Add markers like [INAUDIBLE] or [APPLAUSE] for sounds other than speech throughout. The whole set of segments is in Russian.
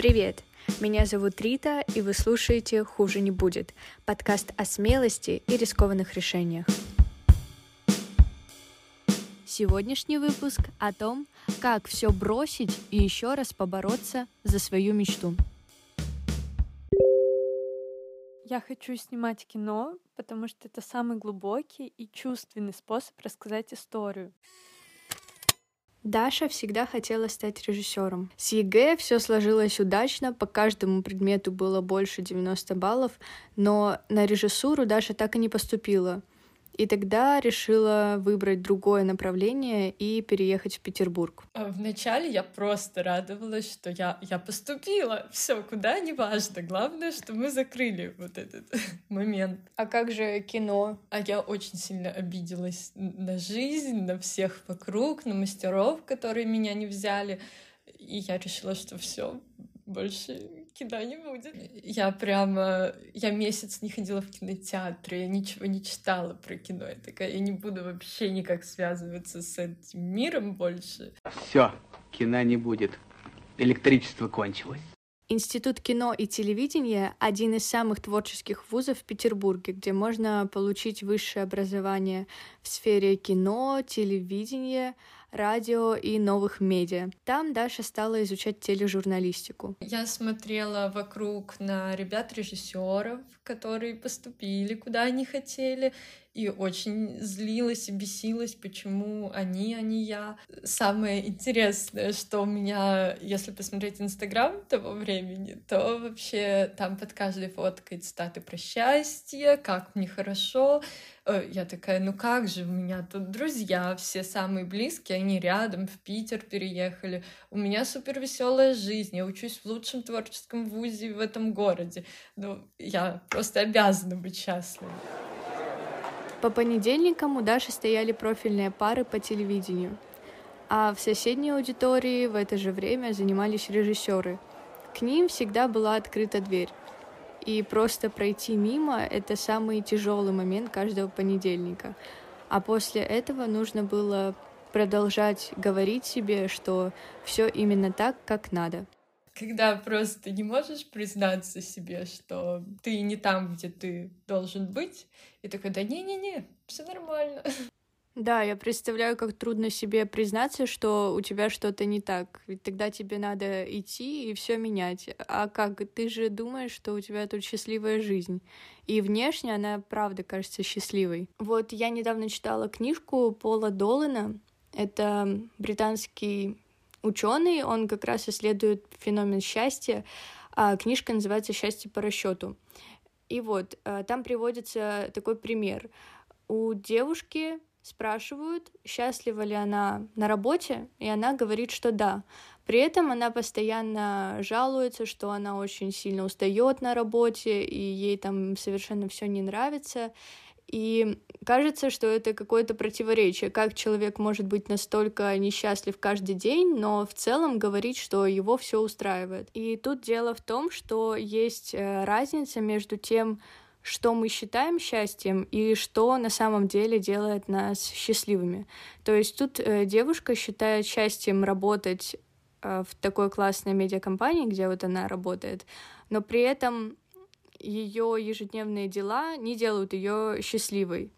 Привет! Меня зовут Рита, и вы слушаете «Хуже не будет» — подкаст о смелости и рискованных решениях. Сегодняшний выпуск о том, как все бросить и еще раз побороться за свою мечту. Я хочу снимать кино, потому что это самый глубокий и чувственный способ рассказать историю. Даша всегда хотела стать режиссером. С ЕГЭ все сложилось удачно, по каждому предмету было больше 90 баллов, но на режиссуру Даша так и не поступила. И тогда решила выбрать другое направление и переехать в Петербург. А вначале я просто радовалась, что я, я поступила. Все, куда не важно. Главное, что мы закрыли вот этот [LAUGHS] момент. А как же кино? А я очень сильно обиделась на жизнь, на всех вокруг, на мастеров, которые меня не взяли. И я решила, что все, больше кино не будет. Я прямо... Я месяц не ходила в кинотеатр, я ничего не читала про кино. Я такая, я не буду вообще никак связываться с этим миром больше. Все, кино не будет. Электричество кончилось. Институт кино и телевидения — один из самых творческих вузов в Петербурге, где можно получить высшее образование в сфере кино, телевидения, радио и новых медиа. Там Даша стала изучать тележурналистику. Я смотрела вокруг на ребят-режиссеров, которые поступили куда они хотели, и очень злилась и бесилась, почему они, а не я. Самое интересное, что у меня, если посмотреть Инстаграм того времени, то вообще там под каждой фоткой цитаты про счастье, как мне хорошо. Э, я такая, ну как же, у меня тут друзья, все самые близкие, они рядом, в Питер переехали. У меня супер веселая жизнь, я учусь в лучшем творческом вузе в этом городе. Ну, я просто обязана быть счастливой. По понедельникам у Даши стояли профильные пары по телевидению, а в соседней аудитории в это же время занимались режиссеры. К ним всегда была открыта дверь. И просто пройти мимо — это самый тяжелый момент каждого понедельника. А после этого нужно было продолжать говорить себе, что все именно так, как надо когда просто не можешь признаться себе, что ты не там, где ты должен быть, и такой, да не-не-не, все нормально. Да, я представляю, как трудно себе признаться, что у тебя что-то не так. Ведь тогда тебе надо идти и все менять. А как? Ты же думаешь, что у тебя тут счастливая жизнь. И внешне она, правда, кажется счастливой. Вот я недавно читала книжку Пола Долана. Это британский ученый, он как раз исследует феномен счастья. А книжка называется «Счастье по расчету». И вот, а, там приводится такой пример. У девушки спрашивают, счастлива ли она на работе, и она говорит, что да. При этом она постоянно жалуется, что она очень сильно устает на работе, и ей там совершенно все не нравится. И кажется, что это какое-то противоречие, как человек может быть настолько несчастлив каждый день, но в целом говорить, что его все устраивает. И тут дело в том, что есть э, разница между тем, что мы считаем счастьем и что на самом деле делает нас счастливыми. То есть тут э, девушка считает счастьем работать э, в такой классной медиакомпании, где вот она работает, но при этом ее ежедневные дела не делают ее счастливой.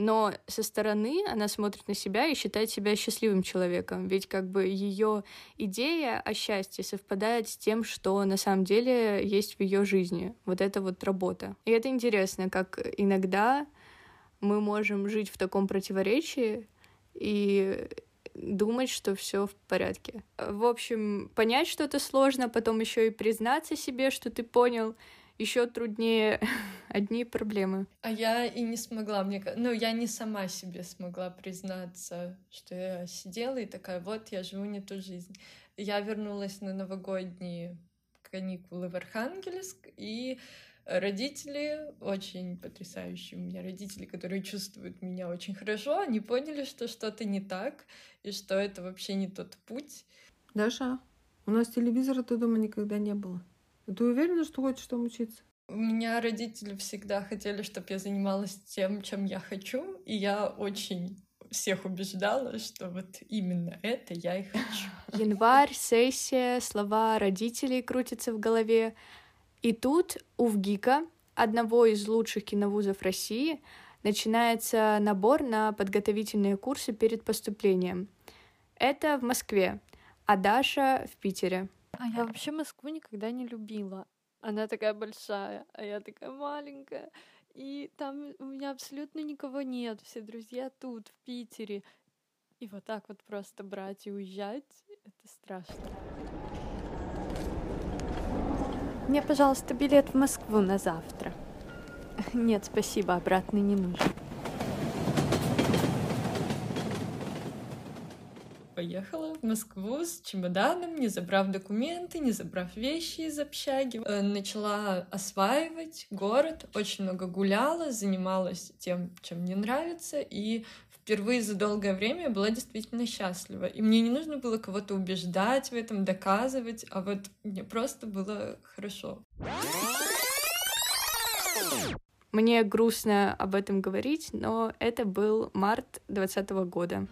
Но со стороны она смотрит на себя и считает себя счастливым человеком, ведь как бы ее идея о счастье совпадает с тем, что на самом деле есть в ее жизни. Вот это вот работа. И это интересно, как иногда мы можем жить в таком противоречии и думать, что все в порядке. В общем, понять что-то сложно, потом еще и признаться себе, что ты понял, еще труднее [LAUGHS] одни проблемы. А я и не смогла, мне, ну, я не сама себе смогла признаться, что я сидела и такая, вот, я живу не ту жизнь. Я вернулась на новогодние каникулы в Архангельск, и родители, очень потрясающие у меня родители, которые чувствуют меня очень хорошо, они поняли, что что-то не так, и что это вообще не тот путь. Даша, у нас телевизора-то дома никогда не было. Ты уверена, что хочешь там учиться? У меня родители всегда хотели, чтобы я занималась тем, чем я хочу, и я очень всех убеждала, что вот именно это я и хочу. [LAUGHS] Январь, сессия, слова родителей крутятся в голове. И тут у ВГИКа, одного из лучших киновузов России, начинается набор на подготовительные курсы перед поступлением. Это в Москве, а Даша в Питере. А я вообще Москву никогда не любила. Она такая большая, а я такая маленькая. И там у меня абсолютно никого нет. Все друзья тут, в Питере. И вот так вот просто брать и уезжать, это страшно. Мне, пожалуйста, билет в Москву на завтра. [LAUGHS] Нет, спасибо, обратный не нужен. Поехала в Москву с чемоданом, не забрав документы, не забрав вещи из общаги. Э, Начала осваивать город, очень много гуляла, занималась тем, чем мне нравится, и впервые за долгое время я была действительно счастлива. И мне не нужно было кого-то убеждать в этом, доказывать, а вот мне просто было хорошо. Мне грустно об этом говорить, но это был март 2020 года.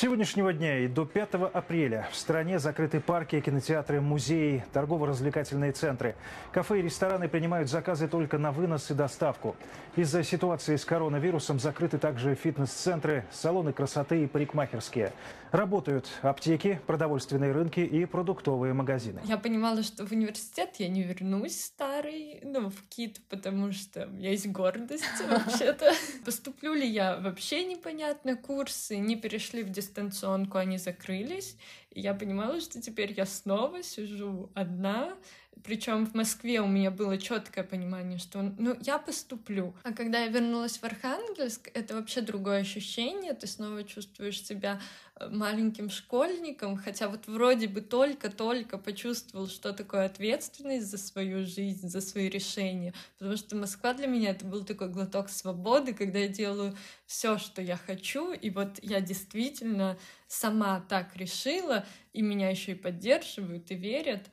Сегодняшнего дня и до 5 апреля в стране закрыты парки, кинотеатры, музеи, торгово-развлекательные центры. Кафе и рестораны принимают заказы только на вынос и доставку. Из-за ситуации с коронавирусом закрыты также фитнес-центры, салоны красоты и парикмахерские. Работают аптеки, продовольственные рынки и продуктовые магазины. Я понимала, что в университет я не вернусь старый, ну, в КИТ, потому что у меня есть гордость [LAUGHS] вообще-то. Поступлю ли я вообще непонятно, курсы не перешли в дистанционку, они закрылись. И я понимала, что теперь я снова сижу одна, причем в Москве у меня было четкое понимание, что ну я поступлю. А когда я вернулась в Архангельск, это вообще другое ощущение. Ты снова чувствуешь себя э, маленьким школьником, хотя вот вроде бы только-только почувствовал, что такое ответственность за свою жизнь, за свои решения. Потому что Москва для меня это был такой глоток свободы, когда я делаю все, что я хочу, и вот я действительно сама так решила, и меня еще и поддерживают и верят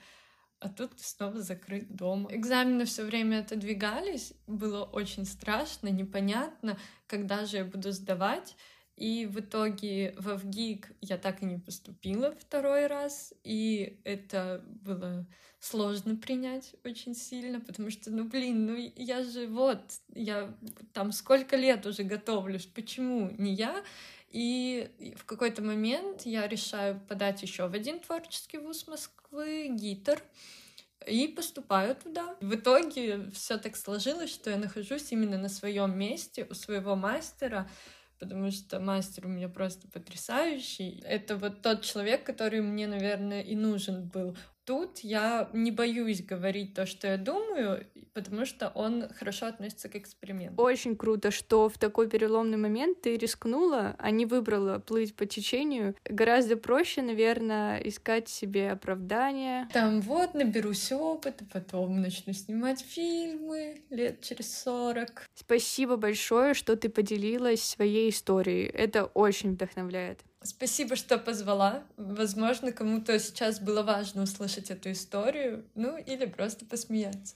а тут снова закрыт дом. Экзамены все время отодвигались, было очень страшно, непонятно, когда же я буду сдавать. И в итоге в ВГИК я так и не поступила второй раз, и это было сложно принять очень сильно, потому что, ну блин, ну я же вот, я там сколько лет уже готовлюсь, почему не я? И в какой-то момент я решаю подать еще в один творческий вуз Москвы, ГИТР, и поступаю туда. В итоге все так сложилось, что я нахожусь именно на своем месте у своего мастера, потому что мастер у меня просто потрясающий. Это вот тот человек, который мне, наверное, и нужен был. Тут я не боюсь говорить то, что я думаю, потому что он хорошо относится к эксперименту. Очень круто, что в такой переломный момент ты рискнула, а не выбрала плыть по течению. Гораздо проще, наверное, искать себе оправдание. Там вот наберусь опыта, потом начну снимать фильмы лет через сорок. Спасибо большое, что ты поделилась своей историей. Это очень вдохновляет. Спасибо, что позвала. Возможно, кому-то сейчас было важно услышать эту историю, ну или просто посмеяться.